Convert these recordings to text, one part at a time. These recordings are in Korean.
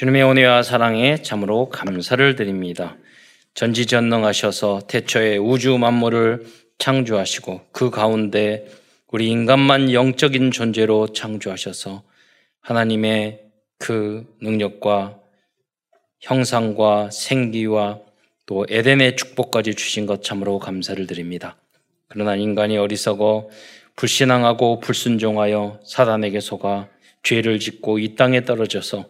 주님의 은혜와 사랑에 참으로 감사를 드립니다. 전지전능하셔서 태초에 우주 만물을 창조하시고 그 가운데 우리 인간만 영적인 존재로 창조하셔서 하나님의 그 능력과 형상과 생기와 또 에덴의 축복까지 주신 것 참으로 감사를 드립니다. 그러나 인간이 어리석어 불신앙하고 불순종하여 사단에게 속아 죄를 짓고 이 땅에 떨어져서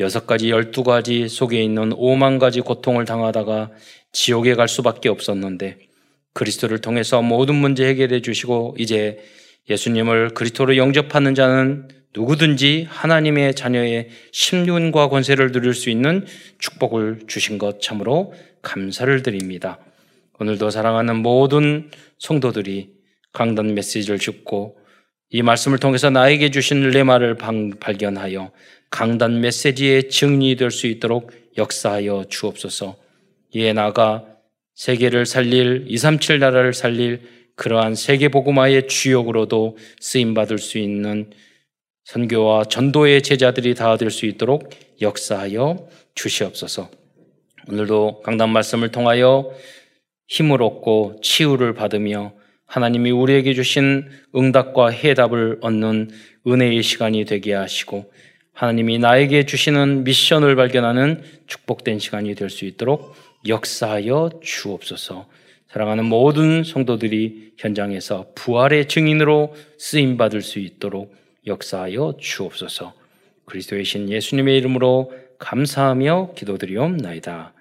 여섯 가지, 열두 가지 속에 있는 오만 가지 고통을 당하다가 지옥에 갈 수밖에 없었는데 그리스도를 통해서 모든 문제 해결해 주시고 이제 예수님을 그리스도로 영접하는 자는 누구든지 하나님의 자녀의 심륜과 권세를 누릴 수 있는 축복을 주신 것 참으로 감사를 드립니다. 오늘도 사랑하는 모든 성도들이 강단 메시지를 듣고 이 말씀을 통해서 나에게 주신 레마를 발견하여 강단 메시지의 증리될 수 있도록 역사하여 주옵소서. 이에 나가 세계를 살릴 237 나라를 살릴 그러한 세계 복음화의 주역으로도 쓰임 받을 수 있는 선교와 전도의 제자들이 다 될 수 있도록 역사하여 주시옵소서. 오늘도 강단 말씀을 통하여 힘을 얻고 치유를 받으며 하나님이 우리에게 주신 응답과 해답을 얻는 은혜의 시간이 되게 하시고 하나님이 나에게 주시는 미션을 발견하는 축복된 시간이 될 수 있도록 역사하여 주옵소서. 사랑하는 모든 성도들이 현장에서 부활의 증인으로 쓰임 받을 수 있도록 역사하여 주옵소서. 그리스도의 신 예수님의 이름으로 감사하며 기도드리옵나이다.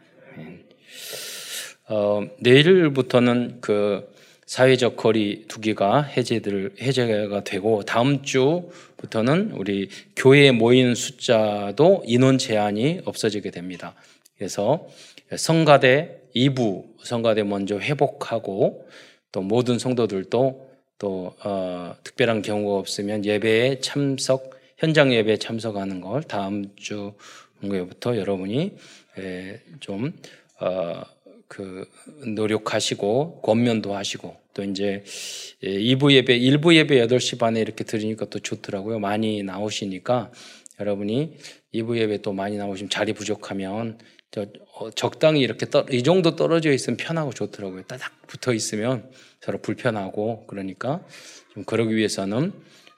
어, 내일부터는 그 사회적 거리 두기가 해제들 해제가 되고 다음 주부터는 우리 교회에 모인 숫자도 인원 제한이 없어지게 됩니다. 그래서 성가대 2부 성가대 먼저 회복하고 또 모든 성도들도 또 어, 특별한 경우가 없으면 예배에 참석 현장 예배에 참석하는 걸 다음 주 목요일부터 여러분이 에, 좀 어, 그 노력하시고 권면도 하시고 또 이제 2부 예배, 1부 예배 8시 반에 이렇게 들으니까 또 좋더라고요. 많이 나오시니까 여러분이 2부 예배 또 많이 나오시면 자리 부족하면 어, 적당히 이렇게 떠, 이 정도 떨어져 있으면 편하고 좋더라고요. 따닥 붙어 있으면 서로 불편하고 그러니까 좀 그러기 위해서는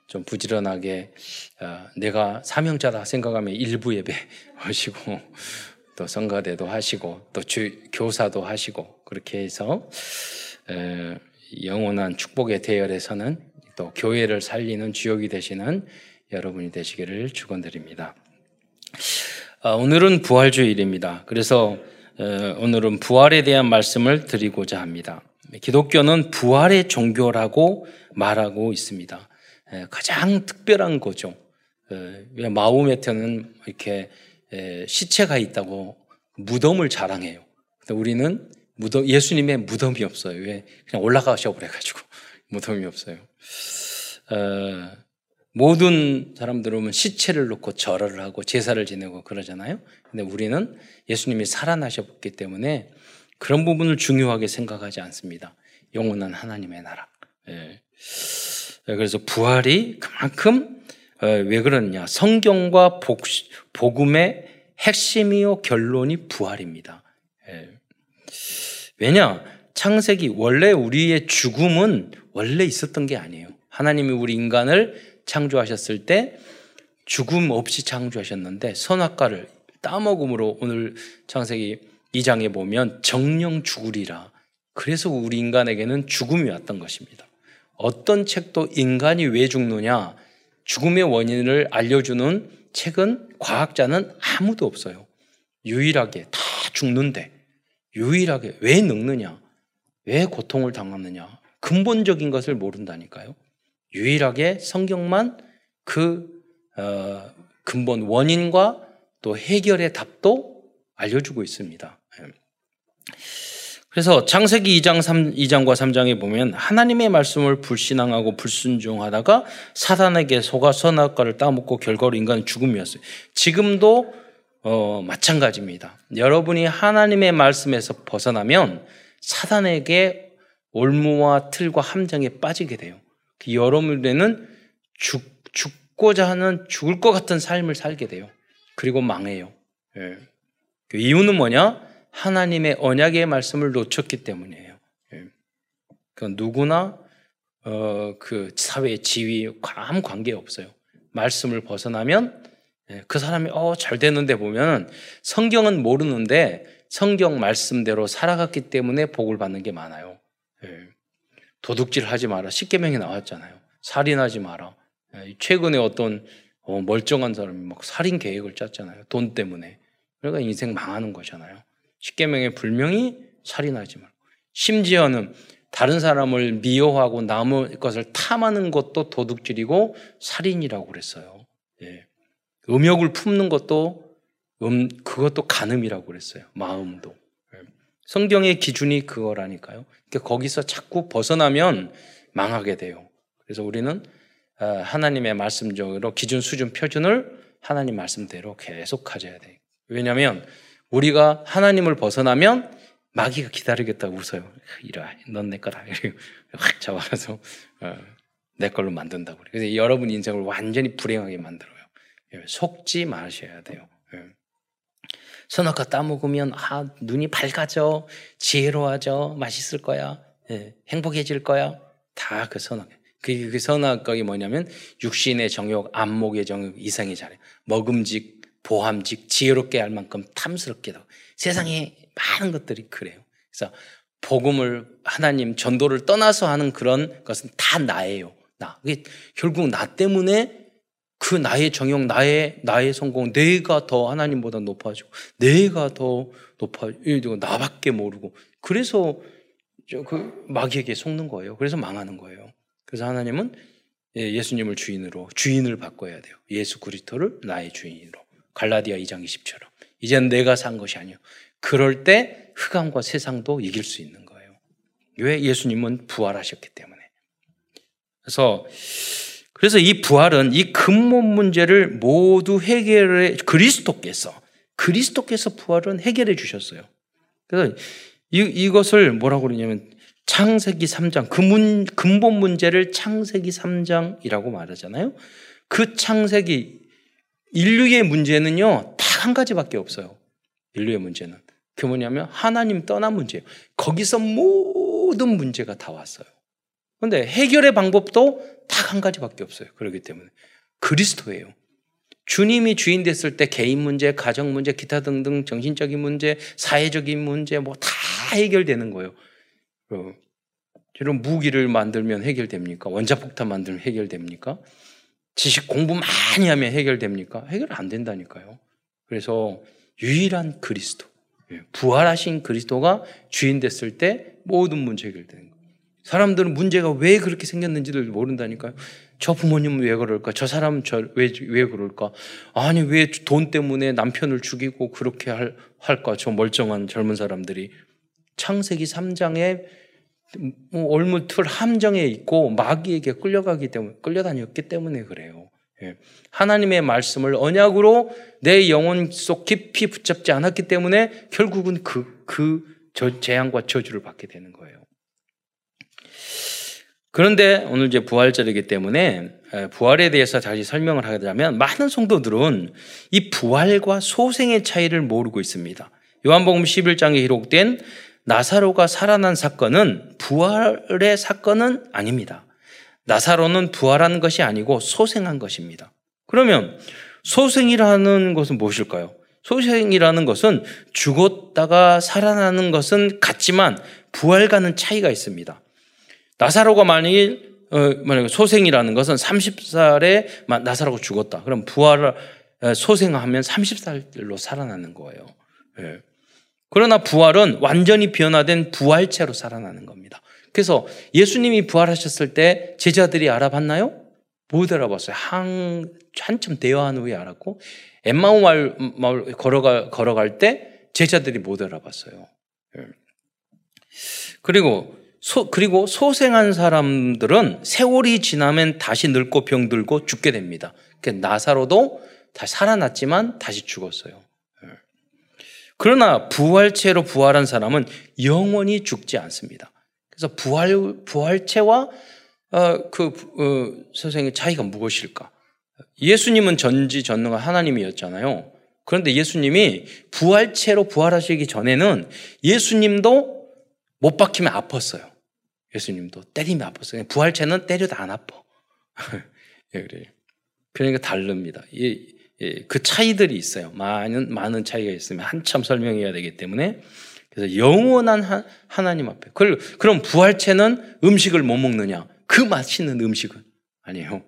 좀 부지런하게 어, 내가 사명자다 생각하면 일부 예배 하시고 또 성가대도 하시고 또 주, 교사도 하시고 그렇게 해서 에, 영원한 축복의 대열에서는 또 교회를 살리는 주역이 되시는 여러분이 되시기를 축원드립니다. 아, 오늘은 부활주일입니다. 그래서 에, 오늘은 부활에 대한 말씀을 드리고자 합니다. 기독교는 부활의 종교라고 말하고 있습니다. 에, 가장 특별한 거죠. 에, 마우메트는 이렇게 시체가 있다고 무덤을 자랑해요. 우리는 무덤, 예수님의 무덤이 없어요. 왜? 그냥 올라가셔 버려가지고 무덤이 없어요. 어, 모든 사람들은 시체를 놓고 절을 하고 제사를 지내고 그러잖아요. 근데 우리는 예수님이 살아나셨기 때문에 그런 부분을 중요하게 생각하지 않습니다. 영원한 하나님의 나라. 예. 그래서 부활이 그만큼 어, 왜 그러느냐? 성경과 복, 복음의 핵심이요 결론이 부활입니다. 예. 왜냐? 창세기 원래 우리의 죽음은 원래 있었던 게 아니에요. 하나님이 우리 인간을 창조하셨을 때 죽음 없이 창조하셨는데 선악과를 따먹음으로 오늘 창세기 2장에 보면 정령 죽으리라. 그래서 우리 인간에게는 죽음이 왔던 것입니다. 어떤 책도 인간이 왜 죽느냐? 죽음의 원인을 알려주는 책은 과학자는 아무도 없어요. 유일하게 다 죽는데 유일하게 왜 늙느냐? 왜 고통을 당하느냐? 근본적인 것을 모른다니까요. 유일하게 성경만 그 어, 근본 원인과 또 해결의 답도 알려주고 있습니다. 예. 그래서 창세기 2장 3, 2장과 3장에 보면 하나님의 말씀을 불신앙하고 불순종하다가 사단에게 속아 선악과를 따먹고 결과로 인간은 죽음이었어요. 지금도 어, 마찬가지입니다. 여러분이 하나님의 말씀에서 벗어나면 사단에게 올무와 틀과 함정에 빠지게 돼요. 그 여러분에는 죽, 죽고자 하는 죽을 것 같은 삶을 살게 돼요. 그리고 망해요. 예. 그 이유는 뭐냐? 하나님의 언약의 말씀을 놓쳤기 때문이에요. 예. 그 누구나 어, 그 사회의 지위 아무 관계 없어요. 말씀을 벗어나면 예, 그 사람이 어, 잘 되는데 보면 성경은 모르는데 성경 말씀대로 살아갔기 때문에 복을 받는 게 많아요. 예. 도둑질 하지 마라. 십계명이 나왔잖아요. 살인하지 마라. 예, 최근에 어떤 어, 멀쩡한 사람이 막 살인 계획을 짰잖아요. 돈 때문에. 그러니까 인생 망하는 거잖아요. 십계명의 불명이 살인하지 말고. 심지어는 다른 사람을 미워하고 남의 것을 탐하는 것도 도둑질이고 살인이라고 그랬어요. 예. 음욕을 품는 것도 음 그것도 간음이라고 그랬어요. 마음도. 예. 성경의 기준이 그거라니까요. 그러니까 거기서 자꾸 벗어나면 망하게 돼요. 그래서 우리는 아, 하나님의 말씀적으로 기준 수준 표준을 하나님 말씀대로 계속 가져야 돼요. 왜냐하면 우리가 하나님을 벗어나면 마귀가 기다리겠다고 웃어요. 이라, 넌 내 거다. 확 잡아서 어, 내 걸로 만든다고. 그래서 여러분 인생을 완전히 불행하게 만들어요. 예, 속지 마셔야 돼요. 예. 선악과 따먹으면 아 눈이 밝아져, 지혜로워져, 맛있을 거야, 예, 행복해질 거야. 다 그 선악. 그, 그 선악각이 뭐냐면 육신의 정욕, 안목의 정욕, 이상의 자래, 먹음직, 보함직, 지혜롭게 할 만큼 탐스럽게도 세상에 많은 것들이 그래요. 그래서 복음을 하나님 전도를 떠나서 하는 그런 것은 다 나예요. 나. 결국 나 때문에 그 나의 정욕, 나의 나의 성공, 내가 더 하나님보다 높아지고, 내가 더 높아, 나밖에 모르고, 그래서 그 마귀에게 속는 거예요. 그래서 망하는 거예요. 그래서 하나님은 예, 예수님을 주인으로 주인을 바꿔야 돼요. 예수 그리스도를 나의 주인으로. 갈라디아 2장 20처럼. 이제는 내가 산 것이 아니요. 그럴 때 흑암과 세상도 이길 수 있는 거예요. 왜 예수님은 부활하셨기 때문에. 그래서 그래서 이 부활은 이 근본 문제를 모두 해결해 그리스도께서 그리스도께서 부활은 해결해 주셨어요. 그래서 이, 이것을 뭐라고 그러냐면 창세기 3장 그 문, 근본 문제를 창세기 3장이라고 말하잖아요. 그 창세기 인류의 문제는요 딱 한 가지밖에 없어요. 인류의 문제는 그 뭐냐면 하나님 떠난 문제예요. 거기서 모든 문제가 다 왔어요. 그런데 해결의 방법도 딱 한 가지밖에 없어요. 그렇기 때문에 그리스도예요. 주님이 주인 됐을 때 개인 문제, 가정 문제, 기타 등등 정신적인 문제, 사회적인 문제 뭐 다 해결되는 거예요. 어, 여러분 무기를 만들면 해결됩니까? 원자폭탄 만들면 해결됩니까? 지식 공부 많이 하면 해결됩니까? 해결 안 된다니까요. 그래서 유일한 그리스도, 예, 부활하신 그리스도가 주인 됐을 때 모든 문제 해결되는 거예요. 사람들은 문제가 왜 그렇게 생겼는지를 모른다니까요. 저 부모님은 왜 그럴까? 저 사람은 왜, 왜 그럴까? 아니, 왜 돈 때문에 남편을 죽이고 그렇게 할, 할까? 저 멀쩡한 젊은 사람들이. 창세기 3장에 뭐 얼무틀 함정에 있고 마귀에게 끌려가기 때문에 끌려다녔기 때문에 그래요. 예. 하나님의 말씀을 언약으로 내 영혼 속 깊이 붙잡지 않았기 때문에 결국은 그, 그 재앙과 저주를 받게 되는 거예요. 그런데 오늘 이제 부활절이기 때문에 부활에 대해서 다시 설명을 하자면 많은 성도들은 이 부활과 소생의 차이를 모르고 있습니다. 요한복음 11장에 기록된 나사로가 살아난 사건은 부활의 사건은 아닙니다. 나사로는 부활한 것이 아니고 소생한 것입니다. 그러면 소생이라는 것은 무엇일까요? 소생이라는 것은 죽었다가 살아나는 것은 같지만 부활과는 차이가 있습니다. 나사로가 만일 어, 만약 소생이라는 것은 30살에 나사로가 죽었다. 그럼 부활을 어, 소생하면 30살로 살아나는 거예요. 예. 그러나 부활은 완전히 변화된 부활체로 살아나는 겁니다. 그래서 예수님이 부활하셨을 때 제자들이 알아봤나요? 못 알아봤어요. 한, 한참 대화한 후에 알았고, 엠마오 마을, 걸어가, 걸어갈 때 제자들이 못 알아봤어요. 예. 그리고 소, 그리고 소생한 사람들은 세월이 지나면 다시 늙고 병들고 죽게 됩니다. 나사로도 다시 살아났지만 다시 죽었어요. 그러나 부활체로 부활한 사람은 영원히 죽지 않습니다. 그래서 부활 부활체와 어, 그 어, 선생의 차이가 무엇일까? 예수님은 전지전능한 하나님이었잖아요. 그런데 예수님이 부활체로 부활하시기 전에는 예수님도 못 박히면 아팠어요. 예수님도 때리면 아팠어요. 부활체는 때려도 안 아파. 예, 그래요. 그러니까 다릅니다. 이, 예, 그 차이들이 있어요. 많은, 많은 차이가 있으면 한참 설명해야 되기 때문에. 그래서 영원한 하, 하나님 앞에. 그럼 부활체는 음식을 못 먹느냐? 그 맛있는 음식은 아니에요.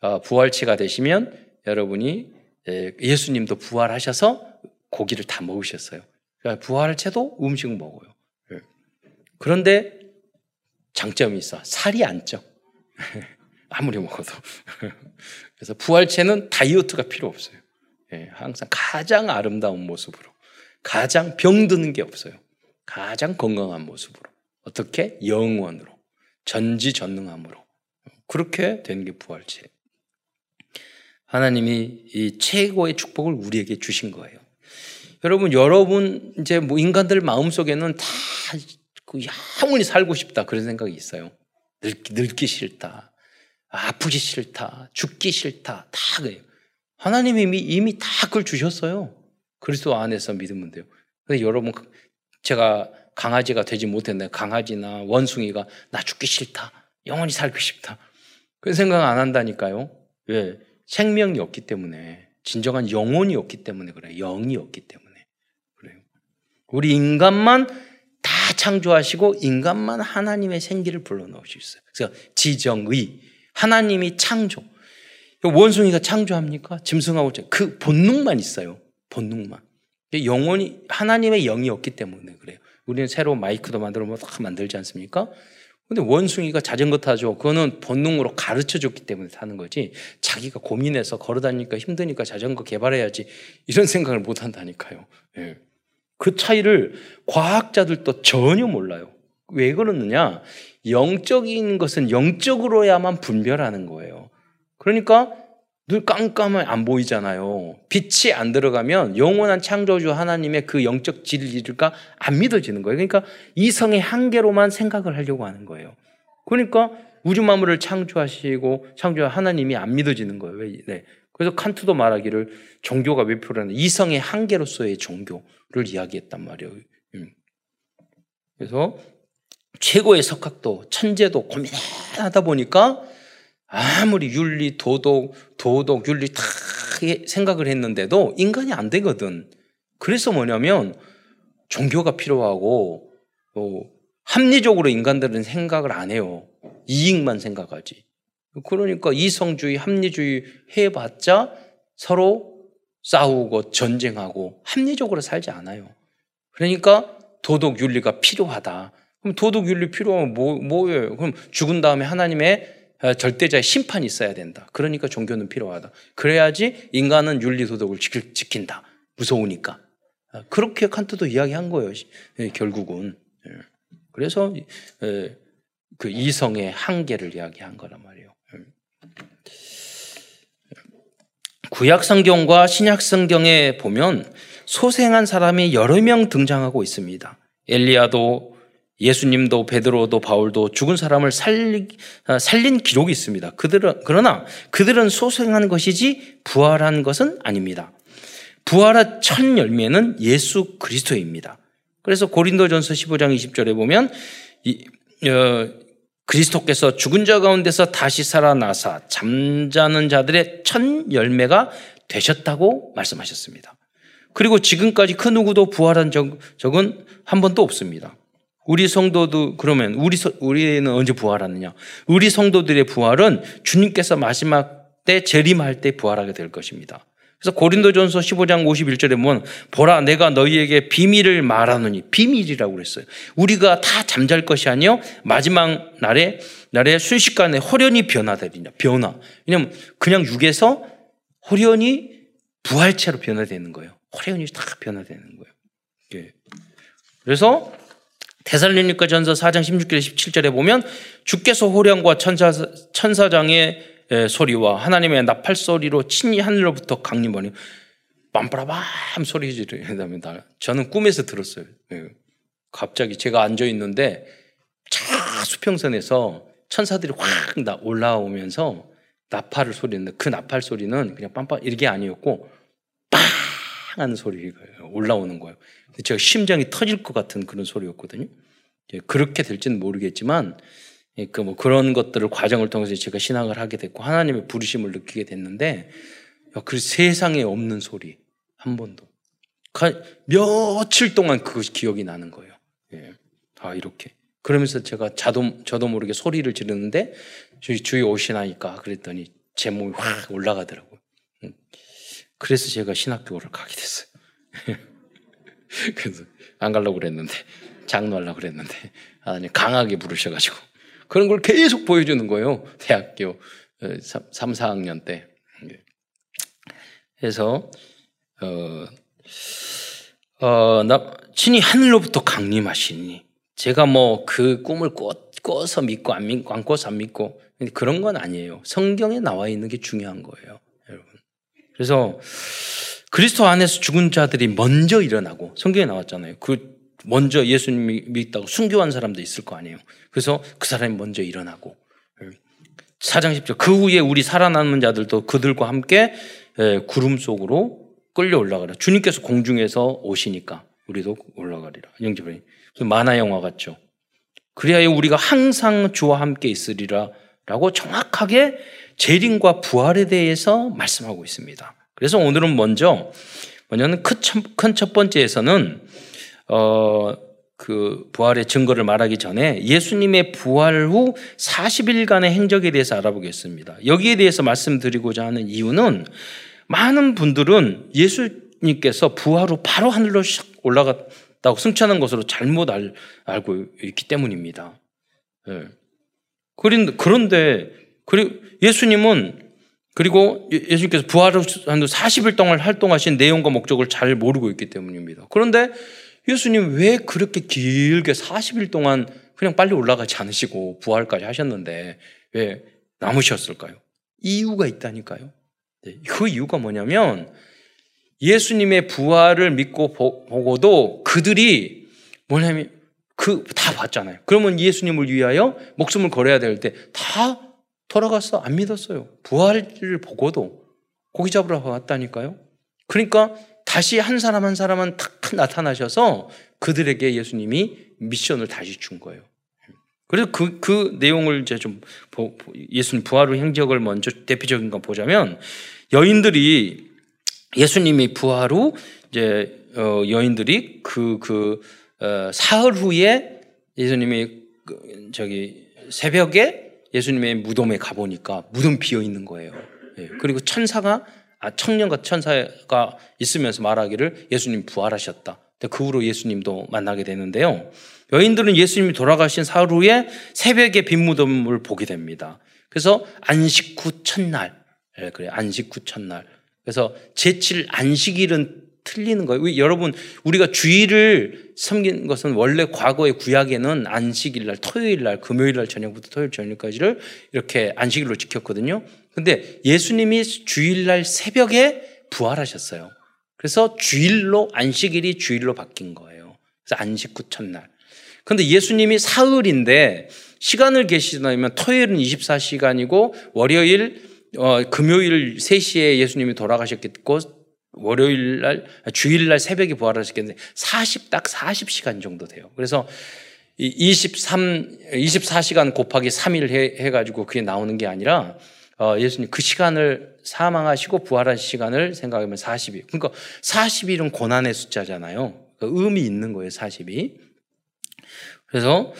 어, 부활체가 되시면 여러분이 예, 예수님도 부활하셔서 고기를 다 먹으셨어요. 그러니까 부활체도 음식 먹어요. 예. 그런데 장점이 있어. 살이 안 쪄. 아무리 먹어도. 그래서 부활체는 다이어트가 필요 없어요. 예, 항상 가장 아름다운 모습으로, 가장 병드는 게 없어요. 가장 건강한 모습으로. 어떻게? 영원으로. 전지전능함으로. 그렇게 되는 게 부활체. 하나님이 이 최고의 축복을 우리에게 주신 거예요. 여러분, 여러분, 이제 뭐 인간들 마음 속에는 다그 영원히 살고 싶다. 그런 생각이 있어요. 늙기, 늙기 싫다. 아프기 싫다. 죽기 싫다. 다 그래요. 하나님이 이미, 이미 다 그걸 주셨어요. 그리스도 안에서 믿으면 돼요. 근데 여러분, 제가 강아지가 되지 못했는데 강아지나 원숭이가 나 죽기 싫다. 영원히 살고 싶다. 그 생각 안 한다니까요. 왜? 생명이 없기 때문에 진정한 영혼이 없기 때문에 그래요. 영이 없기 때문에 그래요. 우리 인간만 다 창조하시고 인간만 하나님의 생기를 불러넣을 수 있어요. 그래서 지정의 하나님이 창조. 원숭이가 창조합니까? 짐승하고 그 본능만 있어요. 본능만. 영혼이 하나님의 영이 없기 때문에 그래요. 우리는 새로운 마이크도 만들어 뭐 만들지 않습니까? 근데 원숭이가 자전거 타죠. 그거는 본능으로 가르쳐 줬기 때문에 타는 거지. 자기가 고민해서 걸어 다니니까 힘드니까 자전거 개발해야지. 이런 생각을 못 한다니까요. 예. 그 차이를 과학자들도 전혀 몰라요. 왜 그러느냐? 영적인 것은 영적으로야만 분별하는 거예요. 그러니까 눈 깜깜하면 안 보이잖아요. 빛이 안 들어가면 영원한 창조주 하나님의 그 영적 진리가 안 믿어지는 거예요. 그러니까 이성의 한계로만 생각을 하려고 하는 거예요. 그러니까 우주 만물을 창조하시고 창조 하나님이 안 믿어지는 거예요. 왜? 네. 그래서 칸트도 말하기를 종교가 왜 필요하냐. 이성의 한계로서의 종교를 이야기했단 말이에요. 음. 그래서 최고의 석학도 천재도 고민하다 보니까 아무리 윤리, 도덕, 도덕, 윤리 다 생각을 했는데도 인간이 안 되거든. 그래서 뭐냐면 종교가 필요하고 어, 합리적으로 인간들은 생각을 안 해요. 이익만 생각하지. 그러니까 이성주의, 합리주의 해봤자 서로 싸우고 전쟁하고 합리적으로 살지 않아요. 그러니까 도덕 윤리가 필요하다. 그럼 도덕 윤리 필요하면 뭐, 뭐예요? 그럼 죽은 다음에 하나님의 어, 절대자의 심판이 있어야 된다. 그러니까 종교는 필요하다. 그래야지 인간은 윤리 도덕을 지킨다. 무서우니까. 어, 그렇게 칸트도 이야기한 거예요. 예, 결국은. 예. 그래서 그 이성의 한계를 이야기한 거란 말이에요. 예. 구약 성경과 신약 성경에 보면 소생한 사람이 여러 명 등장하고 있습니다. 엘리야도 예수님도 베드로도 바울도 죽은 사람을 살리, 아, 살린 기록이 있습니다. 그들은 그러나 그들은 소생한 것이지 부활한 것은 아닙니다. 부활의 첫 열매는 예수 그리스도입니다. 그래서 고린도전서 15장 20절에 보면 이, 어, 그리스도께서 죽은 자 가운데서 다시 살아나사 잠자는 자들의 첫 열매가 되셨다고 말씀하셨습니다. 그리고 지금까지 그 누구도 부활한 적, 적은 한 번도 없습니다. 우리 성도도 그러면 우리 우리는 언제 부활하느냐? 우리 성도들의 부활은 주님께서 마지막 때 재림할 때 부활하게 될 것입니다. 그래서 고린도전서 15장 51절에 보면 보라 내가 너희에게 비밀을 말하노니 비밀이라고 그랬어요. 우리가 다 잠잘 것이 아니요 마지막 날에 날에 순식간에 호련히 변화되리냐 변화. 왜냐면 그냥 육에서 호련히 부활체로 변화되는 거예요. 호련히 다 변화되는 거예요. 예. 그래서 테살로니가 전서 4장 16절 17절에 보면 주께서 호령과 천사, 천사장의 소리와 하나님의 나팔 소리로 친히 하늘로부터 강림하니 빰빠라밤 소리 지르답니다. 저는 꿈에서 들었어요. 예. 갑자기 제가 앉아 있는데 차 수평선에서 천사들이 확 올라오면서 나팔을 소리는데 그 나팔 소리는 그냥 빰빰 이게 아니었고 빵 하는 소리가 올라오는 거예요. 제가 심장이 터질 것 같은 그런 소리였거든요. 그렇게 될지는 모르겠지만 그 뭐 그런 것들을 과정을 통해서 제가 신앙을 하게 됐고 하나님의 부르심을 느끼게 됐는데 그 세상에 없는 소리 한 번도 며칠 동안 그 기억이 나는 거예요. 예. 아 이렇게 그러면서 제가 자도 저도 모르게 소리를 지르는데 저희 주위 오시나니까 그랬더니 제 몸이 확 올라가더라고요. 음. 그래서 제가 신학교를 가게 됐어요. 그래서 안 가려고 그랬는데 장로하려고 그랬는데 하나님 강하게 부르셔가지고 그런 걸 계속 보여주는 거예요. 대학교 3, 4학년 때. 그래서 어, 어, 나, 친히 하늘로부터 강림하시니 제가 뭐 그 꿈을 꿔, 서 믿고 안 믿고 안 꿔서 안 믿고 그런 건 아니에요. 성경에 나와 있는 게 중요한 거예요, 여러분. 그래서 그리스도 안에서 죽은 자들이 먼저 일어나고 성경에 나왔잖아요. 그 먼저 예수님이 믿다고 순교한 사람도 있을 거 아니에요. 그래서 그 사람이 먼저 일어나고 사장 10절 그 후에 우리 살아남은 자들도 그들과 함께 구름 속으로 끌려 올라가라. 주님께서 공중에서 오시니까 우리도 올라가리라. 영접이 만화 영화 같죠. 그리하여 우리가 항상 주와 함께 있으리라 라고 정확하게 재림과 부활에 대해서 말씀하고 있습니다. 그래서 오늘은 먼저 뭐냐면 큰첫 번째에서는 어, 그 부활의 증거를 말하기 전에 예수님의 부활 후 40일간의 행적에 대해서 알아보겠습니다. 여기에 대해서 말씀드리고자 하는 이유는 많은 분들은 예수님께서 부활 후 바로 하늘로 올라갔다고 승천한 것으로 잘못 알, 고 있기 때문입니다. 네. 그런데 예수님은 그리고 예, 예수님께서 부활 후 40일 동안 활동하신 내용과 목적을 잘 모르고 있기 때문입니다. 그런데 예수님 왜 그렇게 길게 40일 동안 그냥 빨리 올라가지 않으시고 부활까지 하셨는데 왜 남으셨을까요? 이유가 있다니까요. 네, 그 이유가 뭐냐면 예수님의 부활을 믿고 보고도 그들이 뭐냐면 그 다 봤잖아요. 그러면 예수님을 위하여 목숨을 걸어야 될 때 다 돌아갔어. 안 믿었어요. 부활을 보고도 고기 잡으러 갔다니까요. 그러니까 다시 한 사람 한 사람은 탁 나타나셔서 그들에게 예수님이 미션을 다시 준 거예요. 그래서 그, 그 내용을 이제 좀 예수님 부활 후 행적을 먼저 대표적인 거 보자면 여인들이 예수님이 부활 후 이제 어, 여인들이 그, 그, 어, 사흘 후에 예수님이 그, 저기 새벽에 예수님의 무덤에 가보니까 무덤 비어 있는 거예요. 예. 그리고 천사가 아, 청년과 천사가 있으면서 말하기를 예수님 부활하셨다. 그 후로 예수님도 만나게 되는데요. 여인들은 예수님이 돌아가신 사흘 후에 새벽에 빈 무덤을 보게 됩니다. 그래서 안식 후 첫날, 네, 그래 안식 후 첫날. 그래서 제칠 안식일은 틀리는 거예요. 여러분 우리가 주일을 섬긴 것은 원래 과거의 구약에는 안식일 날, 토요일 날, 금요일 날 저녁부터 토요일 저녁까지를 이렇게 안식일로 지켰거든요. 근데 예수님이 주일 날 새벽에 부활하셨어요. 그래서 주일로 안식일이 주일로 바뀐 거예요. 그래서 안식 후 첫날. 근데 예수님이 사흘인데 시간을 계시다면 토요일은 24시간이고 월요일 어, 금요일 3시에 예수님이 돌아가셨겠고 월요일 날 주일 날 새벽에 부활하셨겠는데 40 딱 40시간 정도 돼요. 그래서 23 24시간 곱하기 3일 해, 해 가지고 그게 나오는 게 아니라 어, 예수님 그 시간을 사망하시고 부활한 시간을 생각하면 40일. 그러니까 40일은 고난의 숫자잖아요. 그러니까 의미 있는 거예요, 40이. 그래서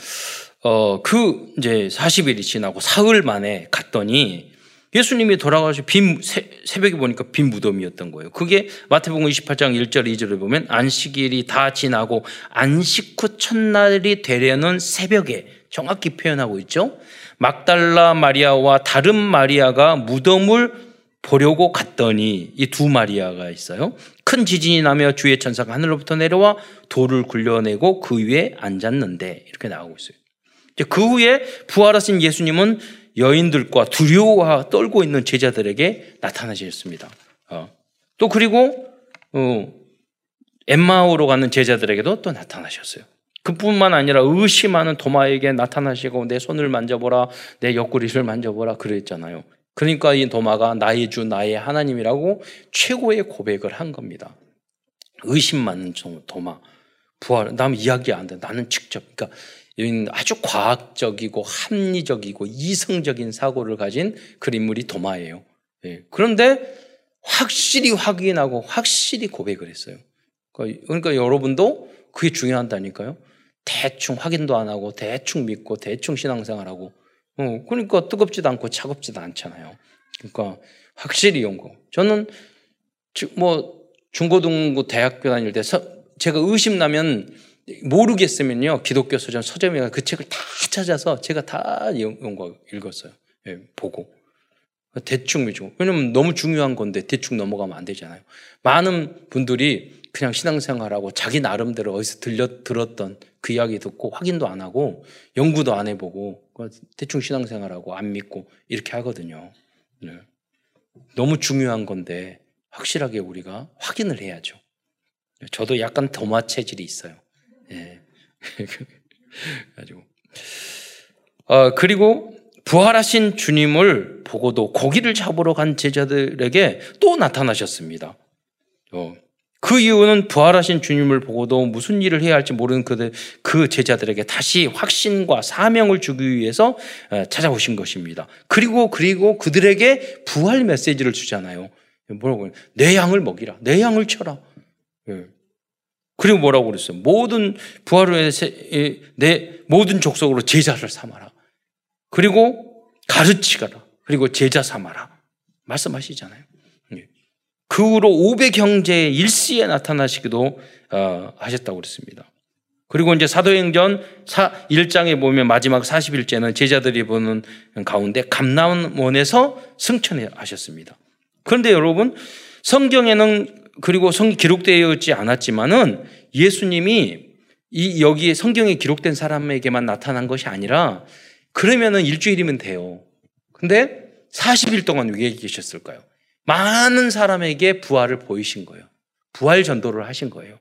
어, 그 이제 40일이 지나고 사흘 만에 갔더니 예수님이 돌아가시 빈 새벽에 보니까 빈 무덤이었던 거예요. 그게 마태복음 28장 1절 2절을 보면 안식일이 다 지나고 안식 후 첫날이 되려는 새벽에 정확히 표현하고 있죠. 막달라 마리아와 다른 마리아가 무덤을 보려고 갔더니 이 두 마리아가 있어요. 큰 지진이 나며 주의 천사가 하늘로부터 내려와 돌을 굴려내고 그 위에 앉았는데 이렇게 나오고 있어요. 그 후에 부활하신 예수님은 여인들과 두려워 떨고 있는 제자들에게 나타나셨습니다. 어. 또 그리고 어, 엠마오로 가는 제자들에게도 또 나타나셨어요. 그뿐만 아니라 의심하는 도마에게 나타나시고 내 손을 만져보라, 내 옆구리를 만져보라 그랬잖아요. 그러니까 이 도마가 나의 주, 나의 하나님이라고 최고의 고백을 한 겁니다. 의심 많은 도마. 부활. 나는 이야기 안 돼. 나는 직접. 그러니까 여기는 아주 과학적이고 합리적이고 이성적인 사고를 가진 그 인물이 도마예요. 예. 그런데 확실히 확인하고 확실히 고백을 했어요. 그러니까, 그러니까 여러분도 그게 중요하다니까요. 대충 확인도 안 하고 대충 믿고 대충 신앙생활하고 어, 그러니까 뜨겁지도 않고 차갑지도 않잖아요. 그러니까 확실히 연구. 저는 뭐 중고등부 대학교 다닐 때 서, 제가 의심 나면 모르겠으면요 기독교 서점 서점에 가그 책을 다 찾아서 제가 다 연구 읽었어요. 예, 보고 대충 믿고 왜냐면 너무 중요한 건데 대충 넘어가면 안 되잖아요. 많은 분들이 그냥 신앙생활하고 자기 나름대로 어디서 들려 들었던 그 이야기 듣고 확인도 안 하고 연구도 안 해보고 대충 신앙생활하고 안 믿고 이렇게 하거든요. 네. 너무 중요한 건데 확실하게 우리가 확인을 해야죠. 저도 약간 도마 체질이 있어요. 예. 가지고 어, 그리고 부활하신 주님을 보고도 고기를 잡으러 간 제자들에게 또 나타나셨습니다. 어, 그 이유는 부활하신 주님을 보고도 무슨 일을 해야 할지 모르는 그 제자들에게 다시 확신과 사명을 주기 위해서 찾아오신 것입니다. 그리고, 그리고 그들에게 부활 메시지를 주잖아요. 뭐라고, 내 양을 먹이라. 내 양을 쳐라. 예. 그리고 뭐라고 그랬어요? 모든 부활을 내 모든 족속으로 제자를 삼아라. 그리고 가르치거라. 그리고 제자 삼아라. 말씀하시잖아요. 그 후로 500 형제의 일시에 나타나시기도 어, 하셨다고 그랬습니다. 그리고 이제 사도행전 1장에 보면 마지막 40일째는 제자들이 보는 가운데 감남원에서 승천하셨습니다. 그런데 여러분 성경에는 그리고 성 기록되어 있지 않았지만은 예수님이 이 여기에 성경에 기록된 사람에게만 나타난 것이 아니라 그러면은 일주일이면 돼요. 근데 40일 동안 왜 계셨을까요? 많은 사람에게 부활을 보이신 거예요. 부활 전도를 하신 거예요.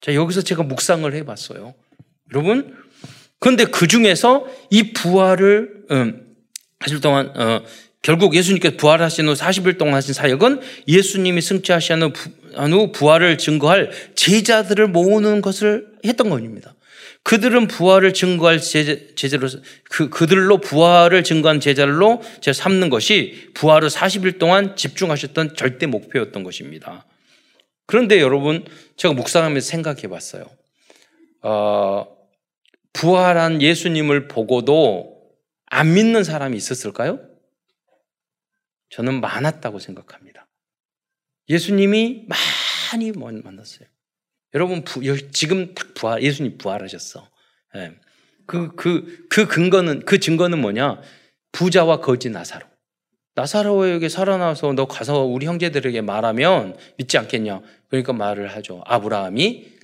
자, 여기서 제가 묵상을 해 봤어요. 여러분, 그런데 그 중에서 이 부활을, 음, 하실 동안, 어, 결국 예수님께서 부활하신 후 40일 동안 하신 사역은 예수님이 승천하신 후 부활을 증거할 제자들을 모으는 것을 했던 겁니다. 그들은 부활을 증거할 제자, 로 그, 그들로 부활을 증거한 제자로 제 삼는 것이 부활을 40일 동안 집중하셨던 절대 목표였던 것입니다. 그런데 여러분, 제가 묵상하면서 생각해 봤어요. 어, 부활한 예수님을 보고도 안 믿는 사람이 있었을까요? 저는 많았다고 생각합니다. 예수님이 많이 만났어요. 여러분 부, 지금 딱 부활 예수님 부활하셨어. 예. 그, 그, 그 근거는, 그 증거는 뭐냐? 부자와 거지 나사로. 나사로에게 살아나서 너 가서 우리 형제들에게 말하면 믿지 않겠냐? 그러니까 말을 하죠. 아브라함이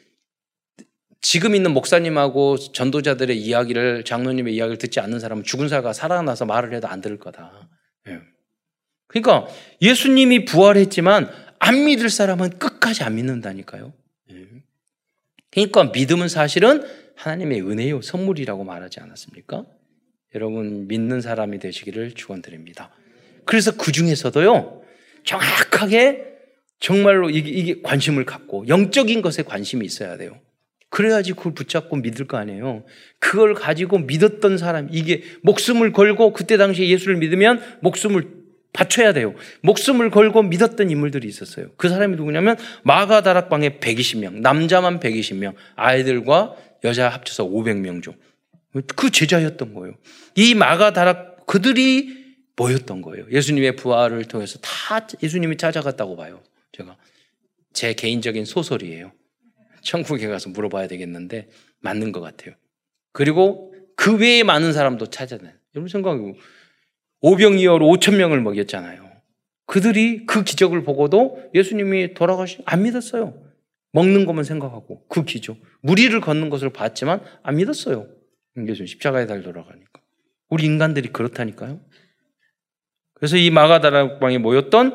지금 있는 목사님하고 전도자들의 이야기를, 장로님의 이야기를 듣지 않는 사람은 죽은 사가 살아나서 말을 해도 안 들을 거다. 예. 그러니까 예수님이 부활했지만 안 믿을 사람은 끝까지 안 믿는다니까요. 그러니까 믿음은 사실은 하나님의 은혜요, 선물이라고 말하지 않았습니까? 여러분, 믿는 사람이 되시기를 축원드립니다. 그래서 그 중에서도요, 정확하게 정말로 이게, 이게 관심을 갖고 영적인 것에 관심이 있어야 돼요. 그래야지 그걸 붙잡고 믿을 거 아니에요. 그걸 가지고 믿었던 사람, 이게 목숨을 걸고 그때 당시에 예수를 믿으면 목숨을 바쳐야 돼요. 목숨을 걸고 믿었던 인물들이 있었어요. 그 사람이 누구냐면 마가 다락방에 120명, 남자만 120명, 아이들과 여자 합쳐서 500명 중. 그 제자였던 거예요. 이 마가 다락 그들이 모였던 거예요. 예수님의 부활을 통해서 다 예수님이 찾아갔다고 봐요. 제가 제 개인적인 소설이에요. 천국에 가서 물어봐야 되겠는데 맞는 것 같아요. 그리고 그 외에 많은 사람도 찾아내. 여러분 생각하고 오병이어로 5천 명을 먹였잖아요. 그들이 그 기적을 보고도 예수님이 돌아가시 안 믿었어요. 먹는 것만 생각하고 그 기적 무리를 걷는 것을 봤지만 안 믿었어요. 예수님 십자가에 달 돌아가니까 우리 인간들이 그렇다니까요. 그래서 이 마가다락방에 모였던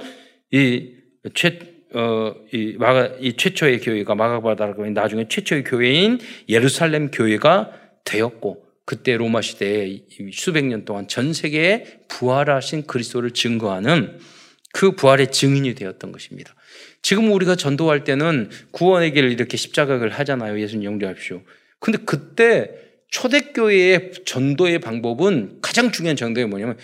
이 최, 어, 이 마가, 이 최초의 교회가 마가다락방이 나중에 최초의 교회인 예루살렘 교회가 되었고 그때 로마 시대에 수백 년 동안 전 세계에 부활하신 그리스도를 증거하는 그 부활의 증인이 되었던 것입니다. 지금 우리가 전도할 때는 구원의 길을 이렇게 십자가를 하잖아요. 예수님 영접하십시오. 근데 그때 초대교회의 전도의 방법은 가장 중요한 전도가 뭐냐면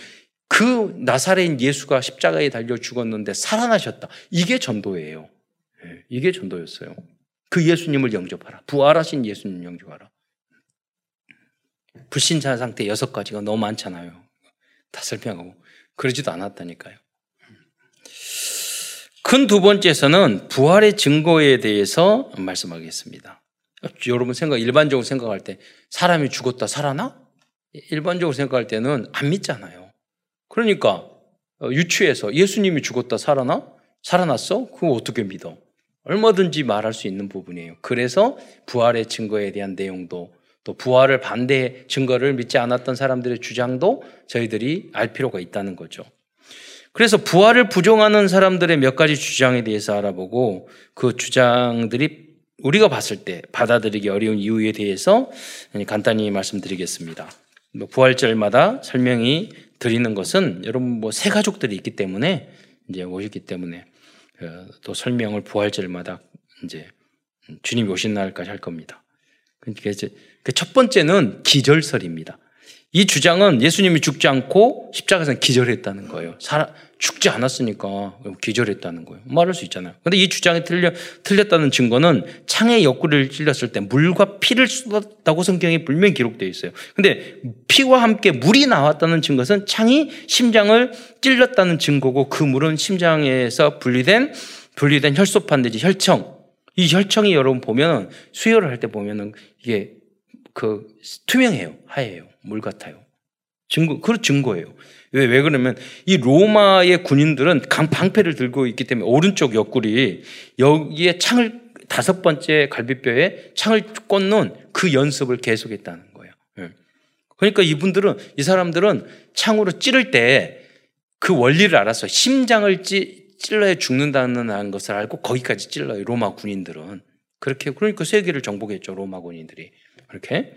그 나사렛인 예수가 십자가에 달려 죽었는데 살아나셨다. 이게 전도예요. 예, 이게 전도였어요. 그 예수님을 영접하라. 부활하신 예수님 영접하라. 불신자 상태 여섯 가지가 너무 많잖아요. 다 설명하고. 그러지도 않았다니까요. 큰 두 번째에서는 부활의 증거에 대해서 말씀하겠습니다. 여러분 생각, 일반적으로 생각할 때 사람이 죽었다 살아나? 일반적으로 생각할 때는 안 믿잖아요. 그러니까 어, 유추해서 예수님이 죽었다 살아나? 살아났어? 그거 어떻게 믿어? 얼마든지 말할 수 있는 부분이에요. 그래서 부활의 증거에 대한 내용도 또 부활을 반대 증거를 믿지 않았던 사람들의 주장도 저희들이 알 필요가 있다는 거죠. 그래서 부활을 부정하는 사람들의 몇 가지 주장에 대해서 알아보고 그 주장들이 우리가 봤을 때 받아들이기 어려운 이유에 대해서 간단히 말씀드리겠습니다. 뭐 부활절마다 설명이 드리는 것은 여러분 뭐 새 가족들이 있기 때문에 이제 오셨기 때문에 어, 또 설명을 부활절마다 이제 주님이 오신 날까지 할 겁니다. 그러니까 이제 그 첫 번째는 기절설입니다. 이 주장은 예수님이 죽지 않고 십자가에서 기절했다는 거예요. 살아, 죽지 않았으니까 기절했다는 거예요. 말할 수 있잖아요. 근데 이 주장이 틀려, 틀렸다는 증거는 창의 옆구리를 찔렸을 때 물과 피를 쏟았다고 성경에 분명히 기록되어 있어요. 근데 피와 함께 물이 나왔다는 증거는 창이 심장을 찔렸다는 증거고 그 물은 심장에서 분리된, 분리된 혈소판 내지 혈청. 이 혈청이 여러분 보면 수혈을 할 때 보면은 이게 그 투명해요. 하얘요. 물 같아요. 증거, 그 증거예요. 왜, 왜 그러면 이 로마의 군인들은 강 방패를 들고 있기 때문에 오른쪽 옆구리 여기에 창을 다섯 번째 갈비뼈에 창을 꽂는 그 연습을 계속했다는 거예요. 예. 그러니까 이분들은 이 사람들은 창으로 찌를 때 그 원리를 알았어요. 심장을 찌, 찔러야 죽는다는 것을 알고 거기까지 찔러요. 로마 군인들은 그렇게 그러니까 세계를 정복했죠. 로마 군인들이 그렇게.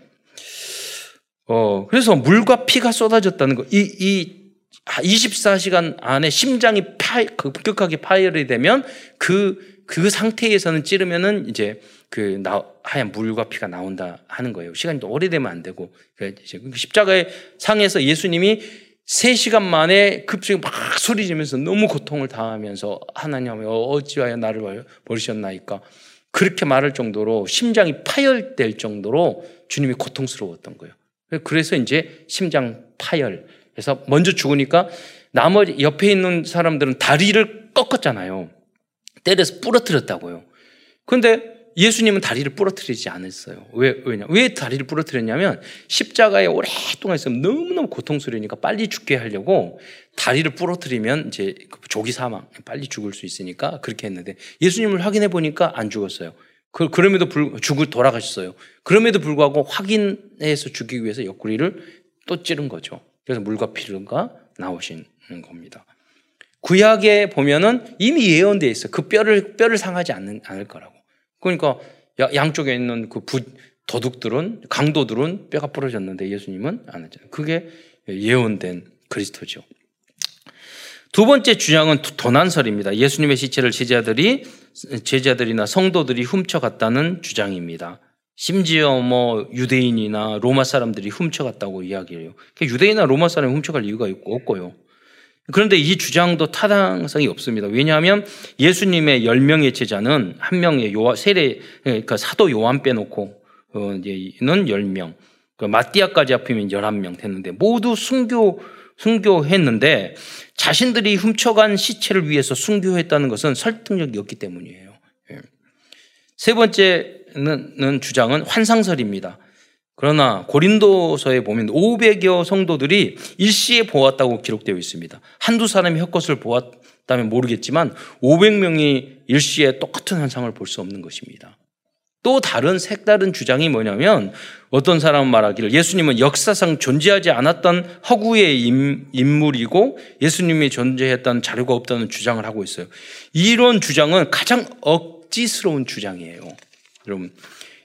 어, 그래서 물과 피가 쏟아졌다는 거. 이, 이 24시간 안에 심장이 파, 급격하게 파열이 되면 그, 그 상태에서는 찌르면은 이제 그 나, 하얀 물과 피가 나온다 하는 거예요. 시간이 또 오래되면 안 되고. 이제 그 십자가의 상에서 예수님이 3시간 만에 급속히 막 소리 지면서 너무 고통을 당하면서 하나님 어찌하여 나를 버리셨나이까. 그렇게 말할 정도로 심장이 파열될 정도로 주님이 고통스러웠던 거예요. 그래서 이제 심장 파열해서 먼저 죽으니까 나머지 옆에 있는 사람들은 다리를 꺾었잖아요. 때려서 부러뜨렸다고요. 그런데 예수님은 다리를 부러뜨리지 않았어요. 왜, 왜냐? 왜 다리를 부러뜨렸냐면 십자가에 오랫동안 있으면 너무너무 고통스러우니까 빨리 죽게 하려고 다리를 부러뜨리면 이제 조기 사망, 빨리 죽을 수 있으니까 그렇게 했는데 예수님을 확인해 보니까 안 죽었어요. 그, 그럼에도 불, 죽을 돌아가셨어요. 그럼에도 불구하고 확인해서 죽이기 위해서 옆구리를 또 찌른 거죠. 그래서 물과 피가 나오신 겁니다. 구약에 보면은 이미 예언되어 있어요. 그 뼈를, 뼈를 상하지 않는, 않을 거라고. 그러니까 양쪽에 있는 그 부, 도둑들은, 강도들은 뼈가 부러졌는데 예수님은 안 했잖아요. 그게 예언된 그리스도죠. 두 번째 주장은 도난설입니다. 예수님의 시체를 제자들이 제자들이나 성도들이 훔쳐갔다는 주장입니다. 심지어 뭐 유대인이나 로마 사람들이 훔쳐갔다고 이야기해요. 그러니까 유대인이나 로마 사람이 훔쳐갈 이유가 없고요. 그런데 이 주장도 타당성이 없습니다. 왜냐하면 예수님의 10명의 제자는 한 명의 요한, 세례, 그러니까 사도 요한 빼놓고, 어, 이제는 10명. 그 마띠아까지 합하면 11명 됐는데 모두 순교 순교했는데 자신들이 훔쳐간 시체를 위해서 순교했다는 것은 설득력이 없기 때문이에요. 예. 세 번째는 주장은 환상설입니다. 그러나 고린도서에 보면 500여 성도들이 일시에 보았다고 기록되어 있습니다. 한두 사람이 헛것을 보았다면 모르겠지만 500명이 일시에 똑같은 환상을 볼 수 없는 것입니다. 또 다른 색다른 주장이 뭐냐면 어떤 사람은 말하기를 예수님은 역사상 존재하지 않았던 허구의 인물이고 예수님이 존재했다는 자료가 없다는 주장을 하고 있어요. 이런 주장은 가장 억지스러운 주장이에요. 여러분,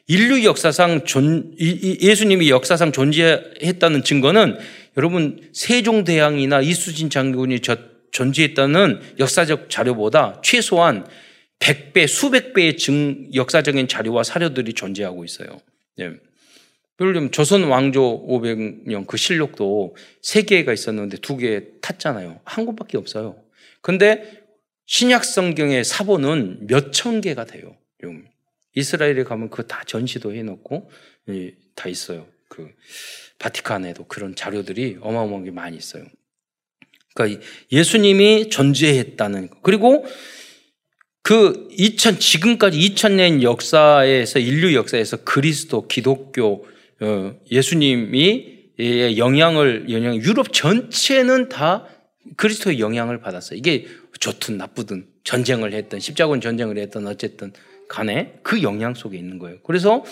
인류 역사상 존, 예수님이 역사상 존재했다는 증거는 여러분 세종대왕이나 이순신 장군이 존재했다는 역사적 자료보다 최소한 100배, 수백 배의 증, 역사적인 자료와 사료들이 존재하고 있어요. 예. 예를 들면 조선 왕조 500년 그 실록도 세 개가 있었는데 두개 탔잖아요. 한 곳밖에 없어요. 근데 신약 성경의 사본은 몇 천 개가 돼요. 이스라엘에 가면 그거 다 전시도 해놓고 예, 다 있어요. 그 바티칸에도 그런 자료들이 어마어마하게 많이 있어요. 그러니까 예수님이 존재했다는 거. 그리고 그 2000, 지금까지 2000년 역사에서, 인류 역사에서 그리스도, 기독교, 어, 예수님이 영향을, 영향, 유럽 전체는 다 그리스도의 영향을 받았어요. 이게 좋든 나쁘든 전쟁을 했던, 십자군 전쟁을 했던 어쨌든 간에 그 영향 속에 있는 거예요. 그래서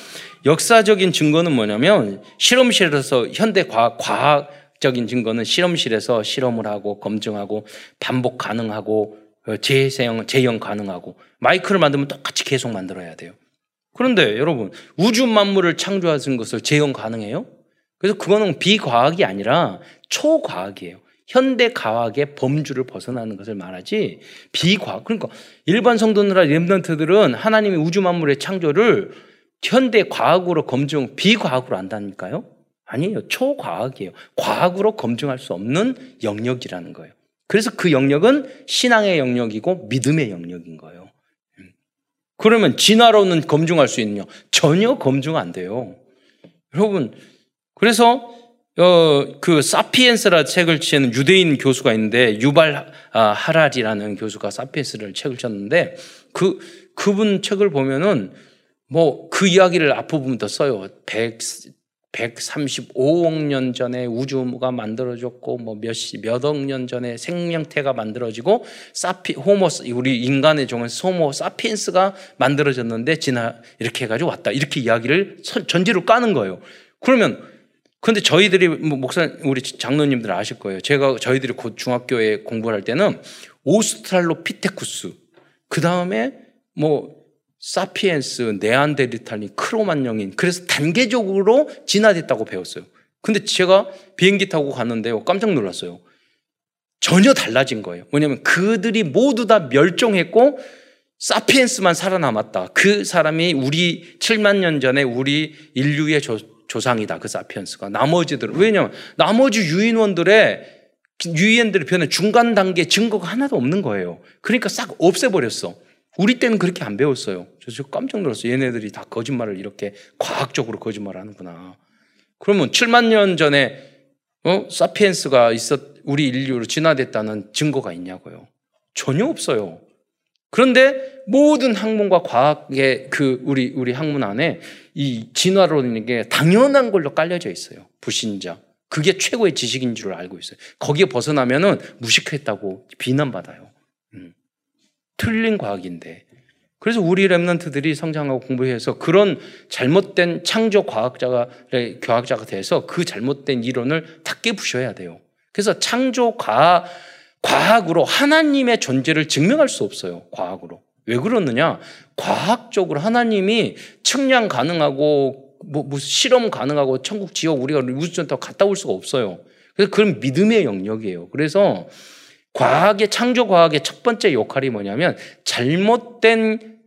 역사적인 증거는 뭐냐면 실험실에서 현대 과학, 과학적인 증거는 실험실에서 실험을 하고 검증하고 반복 가능하고 어, 재생, 재형 가능하고 마이크를 만들면 똑같이 계속 만들어야 돼요. 그런데 여러분 우주 만물을 창조하신 것을 재형 가능해요? 그래서 그거는 비과학이 아니라 초과학이에요. 현대 과학의 범주를 벗어나는 것을 말하지 비과학. 그러니까 일반 성도들이나 렘넌트들은 하나님의 우주 만물의 창조를 현대 과학으로 검증, 비과학으로 안다니까요? 아니에요. 초과학이에요. 과학으로 검증할 수 없는 영역이라는 거예요. 그래서 그 영역은 신앙의 영역이고 믿음의 영역인 거예요. 음. 그러면 진화로는 검증할 수 있느냐? 전혀 검증 안 돼요. 여러분, 그래서 어, 그 사피엔스라 책을 치는 유대인 교수가 있는데 유발 아, 하라리라는 교수가 사피엔스를 책을 쳤는데 그 그분 책을 보면은 뭐 그 이야기를 앞부분부터 써요. 100, 135억 년 전에 우주가 만들어졌고 뭐 몇십 몇억 년 전에 생명태가 만들어지고 사피 호모 우리 인간의 종은 소모 사피엔스가 만들어졌는데 지나 이렇게 해가지고 왔다 이렇게 이야기를 전지로 까는 거예요. 그러면 근데 저희들이 뭐 목사 우리 장로님들 아실 거예요. 제가 저희들이 곧 중학교에 공부를 할 때는 오스트랄로피테쿠스 그 다음에 뭐 사피엔스, 네안데르탈린, 크로만령인 그래서 단계적으로 진화됐다고 배웠어요. 근데 제가 비행기 타고 갔는데요. 깜짝 놀랐어요. 전혀 달라진 거예요. 뭐냐면 그들이 모두 다 멸종했고 사피엔스만 살아남았다. 그 사람이 우리 7만 년 전에 우리 인류의 조, 조상이다. 그 사피엔스가. 나머지들은 왜냐면 나머지 유인원들의 유인들의 변해 중간 단계 증거가 하나도 없는 거예요. 그러니까 싹 없애버렸어. 우리 때는 그렇게 안 배웠어요. 그래서 깜짝 놀랐어요. 얘네들이 다 거짓말을 이렇게 과학적으로 거짓말 하는구나. 그러면 7만 년 전에 어? 사피엔스가 있었, 우리 인류로 진화됐다는 증거가 있냐고요. 전혀 없어요. 그런데 모든 학문과 과학의 그 우리 우리 학문 안에 이 진화론이라는 게 당연한 걸로 깔려져 있어요. 불신자. 그게 최고의 지식인 줄 알고 있어요. 거기에 벗어나면은 무식했다고 비난받아요. 음. 틀린 과학인데. 그래서 우리 랩런트들이 성장하고 공부해서 그런 잘못된 창조 과학자가, 교학자가 돼서 그 잘못된 이론을 다 깨부셔야 돼요. 그래서 창조 과학, 과학으로 하나님의 존재를 증명할 수 없어요. 과학으로. 왜 그러느냐? 과학적으로 하나님이 측량 가능하고 뭐 무슨 실험 가능하고 천국 지옥 우리가 우주센터 갔다 올 수가 없어요. 그래서 그런 믿음의 영역이에요. 그래서 과학의 창조 과학의 첫 번째 역할이 뭐냐면 잘못된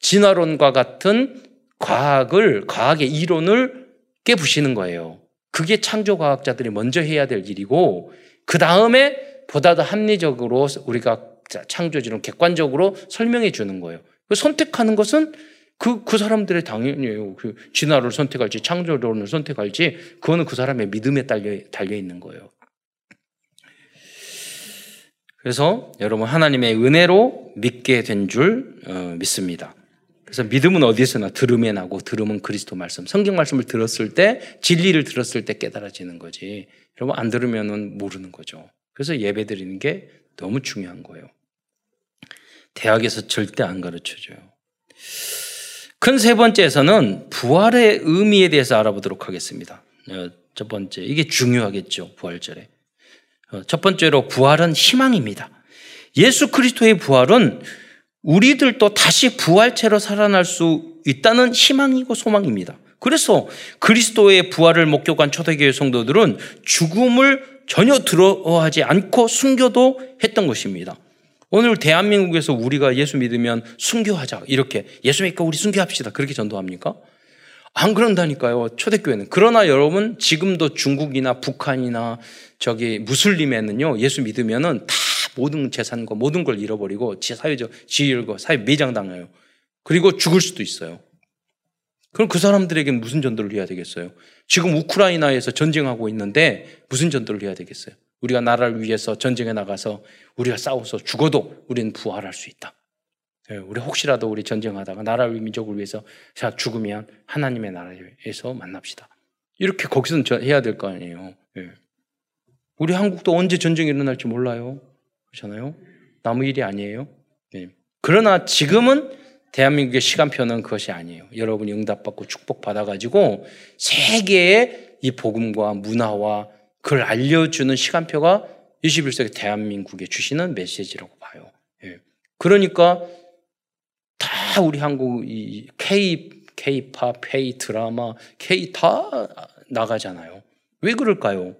진화론과 같은 과학을 과학의 이론을 깨부시는 거예요. 그게 창조 과학자들이 먼저 해야 될 일이고 그 다음에 보다 더 합리적으로 우리가 창조지론 객관적으로 설명해 주는 거예요. 그 선택하는 것은 그, 그 사람들의 당연히에요. 그 진화를 선택할지 창조론을 선택할지 그거는 그 사람의 믿음에 달려, 달려 있는 거예요. 그래서 여러분 하나님의 은혜로 믿게 된줄 어, 믿습니다. 그래서 믿음은 어디서나 들음에 나고 들음은 그리스도 말씀. 성경 말씀을 들었을 때 진리를 들었을 때 깨달아지는 거지. 여러분 안 들으면은 모르는 거죠. 그래서 예배 드리는 게 너무 중요한 거예요. 대학에서 절대 안 가르쳐줘요. 큰 세 번째에서는 부활의 의미에 대해서 알아보도록 하겠습니다. 어, 첫 번째, 이게 중요하겠죠. 부활절에. 어, 첫 번째로 부활은 희망입니다. 예수 그리스도의 부활은 우리들도 다시 부활체로 살아날 수 있다는 희망이고 소망입니다. 그래서 그리스도의 부활을 목격한 초대교회 성도들은 죽음을 전혀 두려워하지 않고 숨겨도 했던 것입니다. 오늘 대한민국에서 우리가 예수 믿으면 순교하자. 이렇게 예수 믿고 우리 순교합시다. 그렇게 전도합니까? 안 그런다니까요. 초대교회는. 그러나 여러분 지금도 중국이나 북한이나 저기 무슬림에는요. 예수 믿으면은 다 모든 재산과 모든 걸 잃어버리고 사회적 지위를 사회 매장당해요. 그리고 죽을 수도 있어요. 그럼 그 사람들에게 무슨 전도를 해야 되겠어요? 지금 우크라이나에서 전쟁하고 있는데 무슨 전도를 해야 되겠어요? 우리가 나라를 위해서 전쟁에 나가서 우리가 싸워서 죽어도 우리는 부활할 수 있다. 예, 우리 혹시라도 우리 전쟁하다가 나라를 민족을 위해서 자 죽으면 하나님의 나라에서 만납시다. 이렇게 거기서는 해야 될 거 아니에요. 예. 우리 한국도 언제 전쟁이 일어날지 몰라요. 그렇잖아요. 남의 일이 아니에요. 예. 그러나 지금은 대한민국의 시간표는 그것이 아니에요. 여러분이 응답받고 축복받아가지고 세계의 이 복음과 문화와 그걸 알려주는 시간표가 21세기 대한민국에 주시는 메시지라고 봐요. 예. 그러니까 다 우리 한국 이 K K-팝, K 드라마, K 다 나가잖아요. 왜 그럴까요?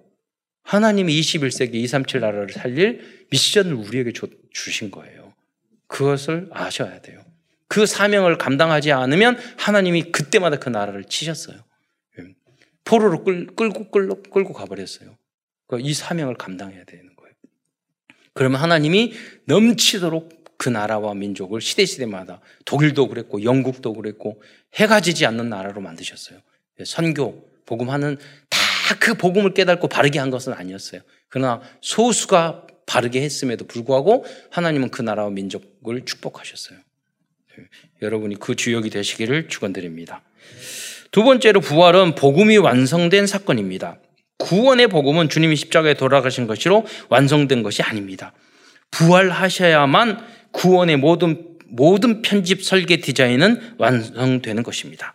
하나님이 21세기 237 나라를 살릴 미션을 우리에게 주, 주신 거예요. 그것을 아셔야 돼요. 그 사명을 감당하지 않으면 하나님이 그때마다 그 나라를 치셨어요. 예. 포로로 끌, 끌고, 끌고, 끌고 가버렸어요. 그러니까 이 사명을 감당해야 되는 거예요. 그러면 하나님이 넘치도록 그 나라와 민족을 시대 시대마다 독일도 그랬고 영국도 그랬고 해가 지지 않는 나라로 만드셨어요. 예, 선교, 복음하는 다 그 복음을 깨닫고 바르게 한 것은 아니었어요. 그러나 소수가 바르게 했음에도 불구하고 하나님은 그 나라와 민족을 축복하셨어요. 예, 여러분이 그 주역이 되시기를 축원드립니다. 두 번째로 부활은 복음이 완성된 사건입니다. 구원의 복음은 주님이 십자가에 돌아가신 것으로 완성된 것이 아닙니다. 부활하셔야만 구원의 모든 모든 편집 설계 디자인은 완성되는 것입니다.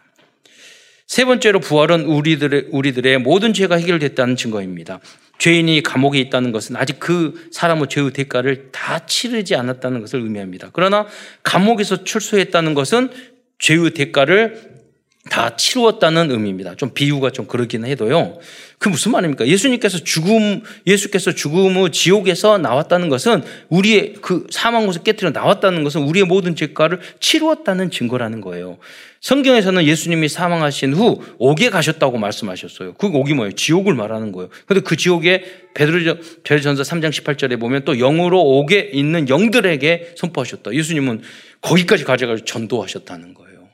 세 번째로 부활은 우리들의 우리들의 모든 죄가 해결됐다는 증거입니다. 죄인이 감옥에 있다는 것은 아직 그 사람의 죄의 대가를 다 치르지 않았다는 것을 의미합니다. 그러나 감옥에서 출소했다는 것은 죄의 대가를 다 치루었다는 의미입니다. 좀 비유가 좀 그러긴 해도요. 그 무슨 말입니까? 예수님께서 죽음, 예수께서 죽음의 지옥에서 나왔다는 것은 우리의 그 사망에서 깨뜨려 나왔다는 것은 우리의 모든 죄가를 치루었다는 증거라는 거예요. 성경에서는 예수님이 사망하신 후 옥에 가셨다고 말씀하셨어요. 그 옥이 뭐예요? 지옥을 말하는 거예요. 근데 그 지옥에 베드로전서 3장 18절에 보면 또 영으로 옥에 있는 영들에게 선포하셨다. 예수님은 거기까지 가져가서 전도하셨다는 거예요.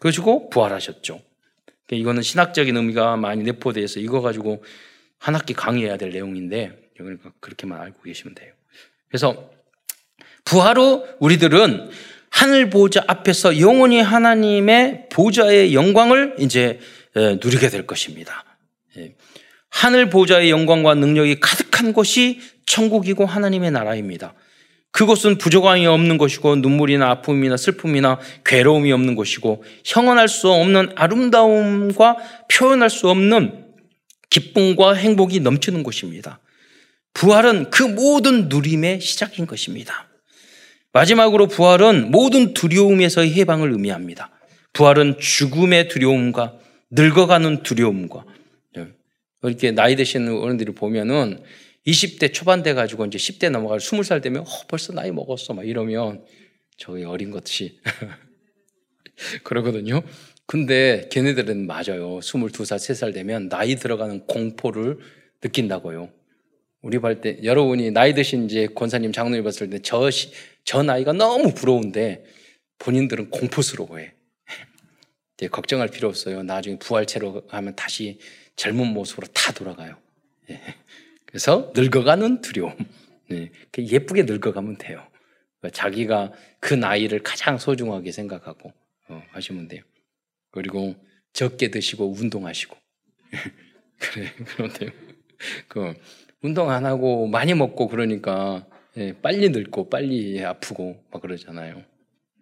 예. 그러시고 부활하셨죠. 그러니까 이거는 신학적인 의미가 많이 내포돼서 이거 가지고 한 학기 강의해야 될 내용인데 그러니까 그렇게만 알고 계시면 돼요. 그래서 부활후 우리들은 하늘 보좌 앞에서 영원히 하나님의 보좌의 영광을 이제 누리게 될 것입니다. 예. 하늘 보좌의 영광과 능력이 가득한 곳이 천국이고 하나님의 나라입니다. 그것은 부족함이 없는 것이고 눈물이나 아픔이나 슬픔이나 괴로움이 없는 것이고 형언할 수 없는 아름다움과 표현할 수 없는 기쁨과 행복이 넘치는 곳입니다. 부활은 그 모든 누림의 시작인 것입니다. 마지막으로 부활은 모든 두려움에서의 해방을 의미합니다. 부활은 죽음의 두려움과 늙어가는 두려움과 이렇게 나이 드시는 어른들이 보면은 20대 초반 돼 가지고 이제 10대 넘어가 20살 되면 어, 벌써 나이 먹었어 막 이러면 저기 어린 것이 그러거든요. 근데 걔네들은 맞아요. 22살, 3살 되면 나이 들어가는 공포를 느낀다고요. 우리 볼 때 여러분이 나이 드신 이제 권사님 장로님 봤을 때 저 저 나이가 너무 부러운데 본인들은 공포스러워해. 걱정할 필요 없어요. 나중에 부활체로 하면 다시 젊은 모습으로 다 돌아가요. 예. 그래서 늙어가는 두려움. 네, 예쁘게 늙어가면 돼요. 그러니까 자기가 그 나이를 가장 소중하게 생각하고 어, 하시면 돼요. 그리고 적게 드시고 운동하시고. 그래, 그럼 돼요. 그 운동 안 하고 많이 먹고 그러니까 예, 빨리 늙고 빨리 아프고 막 그러잖아요.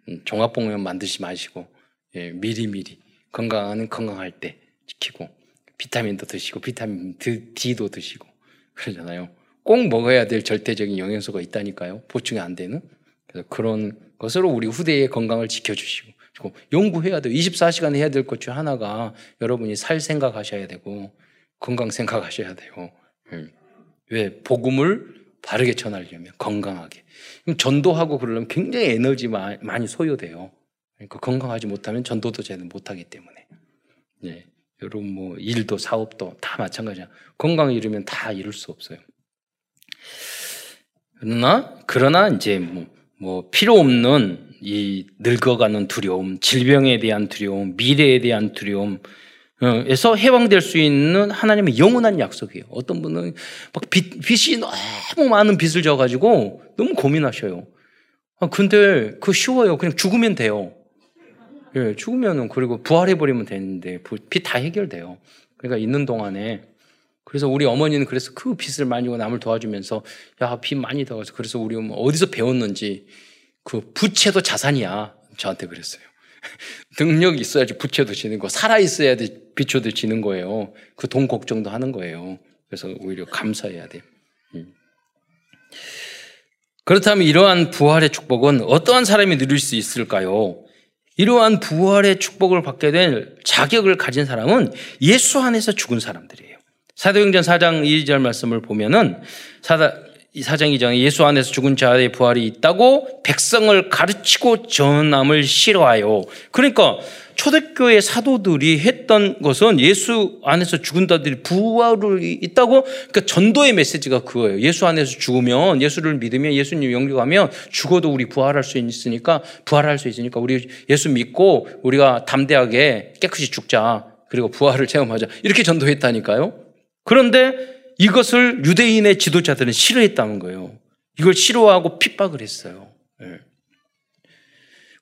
음, 종합복면 만드시 마시고 예, 미리미리 건강은 건강할 때 지키고 비타민도 드시고 비타민 D도 드시고 그러잖아요. 꼭 먹어야 될 절대적인 영양소가 있다니까요. 보충이 안 되는. 그래서 그런 것으로 우리 후대의 건강을 지켜주시고 연구해야 돼요. 24시간 해야 될 것 중 하나가 여러분이 살 생각하셔야 되고 건강 생각하셔야 돼요. 예. 왜 복음을 바르게 전하려면 건강하게. 전도하고 그러려면 굉장히 에너지 많이 소요돼요. 그러니까 건강하지 못하면 전도도 쟤는 못하기 때문에. 예. 여러분 뭐 일도 사업도 다 마찬가지야. 건강 잃으면 다 이룰 수 없어요. 그러나 그러나 이제 뭐, 뭐 필요 없는 이 늙어가는 두려움, 질병에 대한 두려움, 미래에 대한 두려움, 에서 해방될 수 있는 하나님의 영원한 약속이에요. 어떤 분은 막 빚, 빚이 너무 많은 빚을 져가지고 너무 고민하셔요. 아, 근데 그 쉬워요. 그냥 죽으면 돼요. 예, 죽으면은 그리고 부활해 버리면 되는데 빚 다 해결돼요. 그러니까 있는 동안에 그래서 우리 어머니는 그래서 그 빚을 많이 고 남을 도와주면서 야, 빚 많이 더가서 그래서 우리 어디서 배웠는지 그 부채도 자산이야. 저한테 그랬어요. 능력이 있어야지 부채도 지는 거, 살아 있어야지 비초도 지는 거예요. 그 돈 걱정도 하는 거예요. 그래서 오히려 감사해야 돼요. 음. 그렇다면 이러한 부활의 축복은 어떠한 사람이 누릴 수 있을까요? 이러한 부활의 축복을 받게 될 자격을 가진 사람은 예수 안에서 죽은 사람들이에요. 사도행전 4장 2절 말씀을 보면은 사다, 사장 2장에 예수 안에서 죽은 자의 부활이 있다고 백성을 가르치고 전함을 싫어하여. 그러니까 초대교회 사도들이 했던 것은 예수 안에서 죽은 자들이 부활이 있다고 그러니까 전도의 메시지가 그거예요. 예수 안에서 죽으면 예수를 믿으면 예수님 영접하면 죽어도 우리 부활할 수 있으니까 부활할 수 있으니까 우리 예수 믿고 우리가 담대하게 깨끗이 죽자. 그리고 부활을 체험하자. 이렇게 전도했다니까요. 그런데 이것을 유대인의 지도자들은 싫어했다는 거예요. 이걸 싫어하고 핍박을 했어요.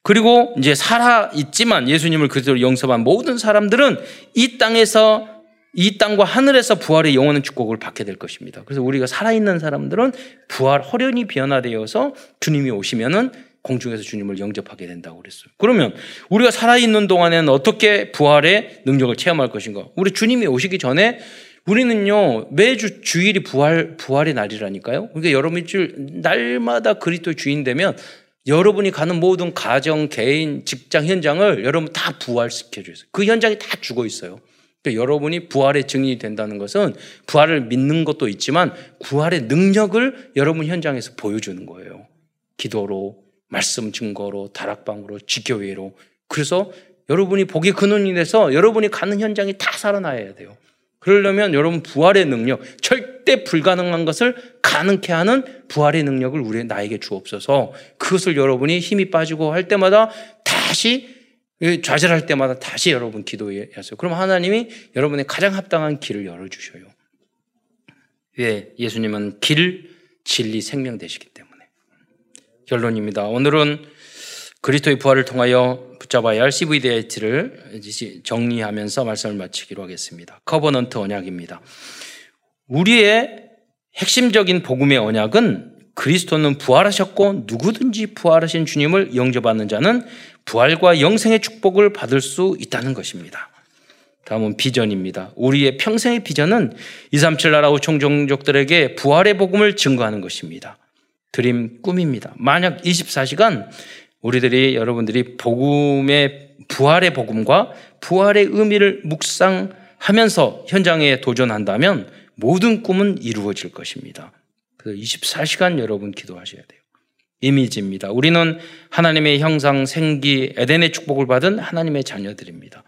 네. 그리고 이제 살아 있지만 예수님을 그대로 영접한 모든 사람들은 이 땅에서 이 땅과 하늘에서 부활의 영원한 축복을 받게 될 것입니다. 그래서 우리가 살아있는 사람들은 부활 허련히 변화되어서 주님이 오시면은 공중에서 주님을 영접하게 된다고 그랬어요. 그러면 우리가 살아있는 동안에는 어떻게 부활의 능력을 체험할 것인가? 우리 주님이 오시기 전에 우리는요 매주 주일이 부활 부활의 날이라니까요. 그러니까 여러분 일주일 날마다 그리스도 주인 되면 여러분이 가는 모든 가정, 개인, 직장 현장을 여러분 다 부활시켜 주세요. 그 현장이 다 죽어 있어요. 그러니까 여러분이 부활의 증인이 된다는 것은 부활을 믿는 것도 있지만 부활의 능력을 여러분 현장에서 보여주는 거예요. 기도로, 말씀 증거로, 다락방으로, 지교회로. 그래서 여러분이 복의 근원이 돼서 여러분이 가는 현장이 다 살아나야 돼요. 그러려면 여러분 부활의 능력, 절대 불가능한 것을 가능케 하는 부활의 능력을 우리 나에게 주옵소서. 그것을 여러분이 힘이 빠지고 할 때마다 다시 좌절할 때마다 다시 여러분 기도해야 하세요. 그럼 하나님이 여러분의 가장 합당한 길을 열어 주셔요. 왜? 예수님은 길, 진리, 생명 되시기 때문에. 결론입니다. 오늘은 그리스도의 부활을 통하여 붙잡아야 할 CVDH를 정리하면서 말씀을 마치기로 하겠습니다. covenant 언약입니다. 우리의 핵심적인 복음의 언약은 그리스도는 부활하셨고 누구든지 부활하신 주님을 영접하는 자는 부활과 영생의 축복을 받을 수 있다는 것입니다. 다음은 비전입니다. 우리의 평생의 비전은 237 나라 총종족들에게 부활의 복음을 증거하는 것입니다. 드림 꿈입니다. 만약 24시간 우리들이 여러분들이 복음의 부활의 복음과 부활의 의미를 묵상하면서 현장에 도전한다면 모든 꿈은 이루어질 것입니다. 그 24시간 여러분 기도하셔야 돼요. 이미지입니다. 우리는 하나님의 형상, 생기, 에덴의 축복을 받은 하나님의 자녀들입니다.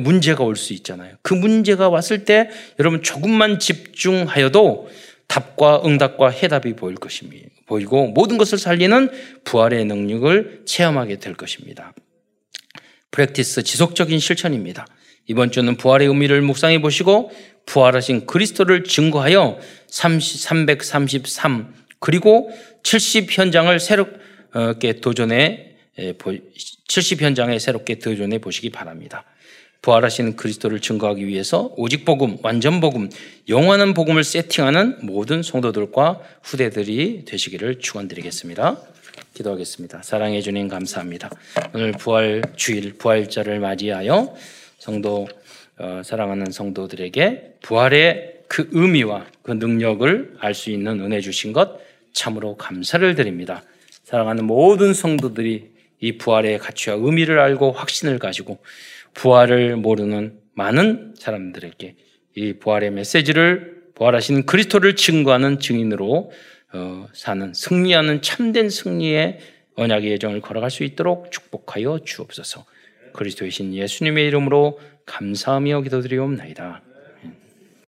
문제가 올 수 있잖아요. 그 문제가 왔을 때 여러분 조금만 집중하여도 답과 응답과 해답이 보일 것입니다. 보이고 모든 것을 살리는 부활의 능력을 체험하게 될 것입니다. 프랙티스 지속적인 실천입니다. 이번 주는 부활의 의미를 묵상해 보시고 부활하신 그리스도를 증거하여 30, 333 그리고 70 현장을 새롭게 도전해 70 현장에 새롭게 도전해 보시기 바랍니다. 부활하시는 그리스도를 증거하기 위해서 오직 복음, 완전 복음, 영원한 복음을 세팅하는 모든 성도들과 후대들이 되시기를 축원드리겠습니다. 기도하겠습니다. 사랑해 주님 감사합니다. 오늘 부활 주일 부활절을 맞이하여 성도 어, 사랑하는 성도들에게 부활의 그 의미와 그 능력을 알 수 있는 은혜 주신 것 참으로 감사를 드립니다. 사랑하는 모든 성도들이 이 부활의 가치와 의미를 알고 확신을 가지고 부활을 모르는 많은 사람들에게 이 부활의 메시지를 부활하신 그리스도를 증거하는 증인으로 어, 사는 승리하는 참된 승리의 언약의 예정을 걸어갈 수 있도록 축복하여 주옵소서. 그리스도의 신 예수님의 이름으로 감사하며 기도드리옵나이다.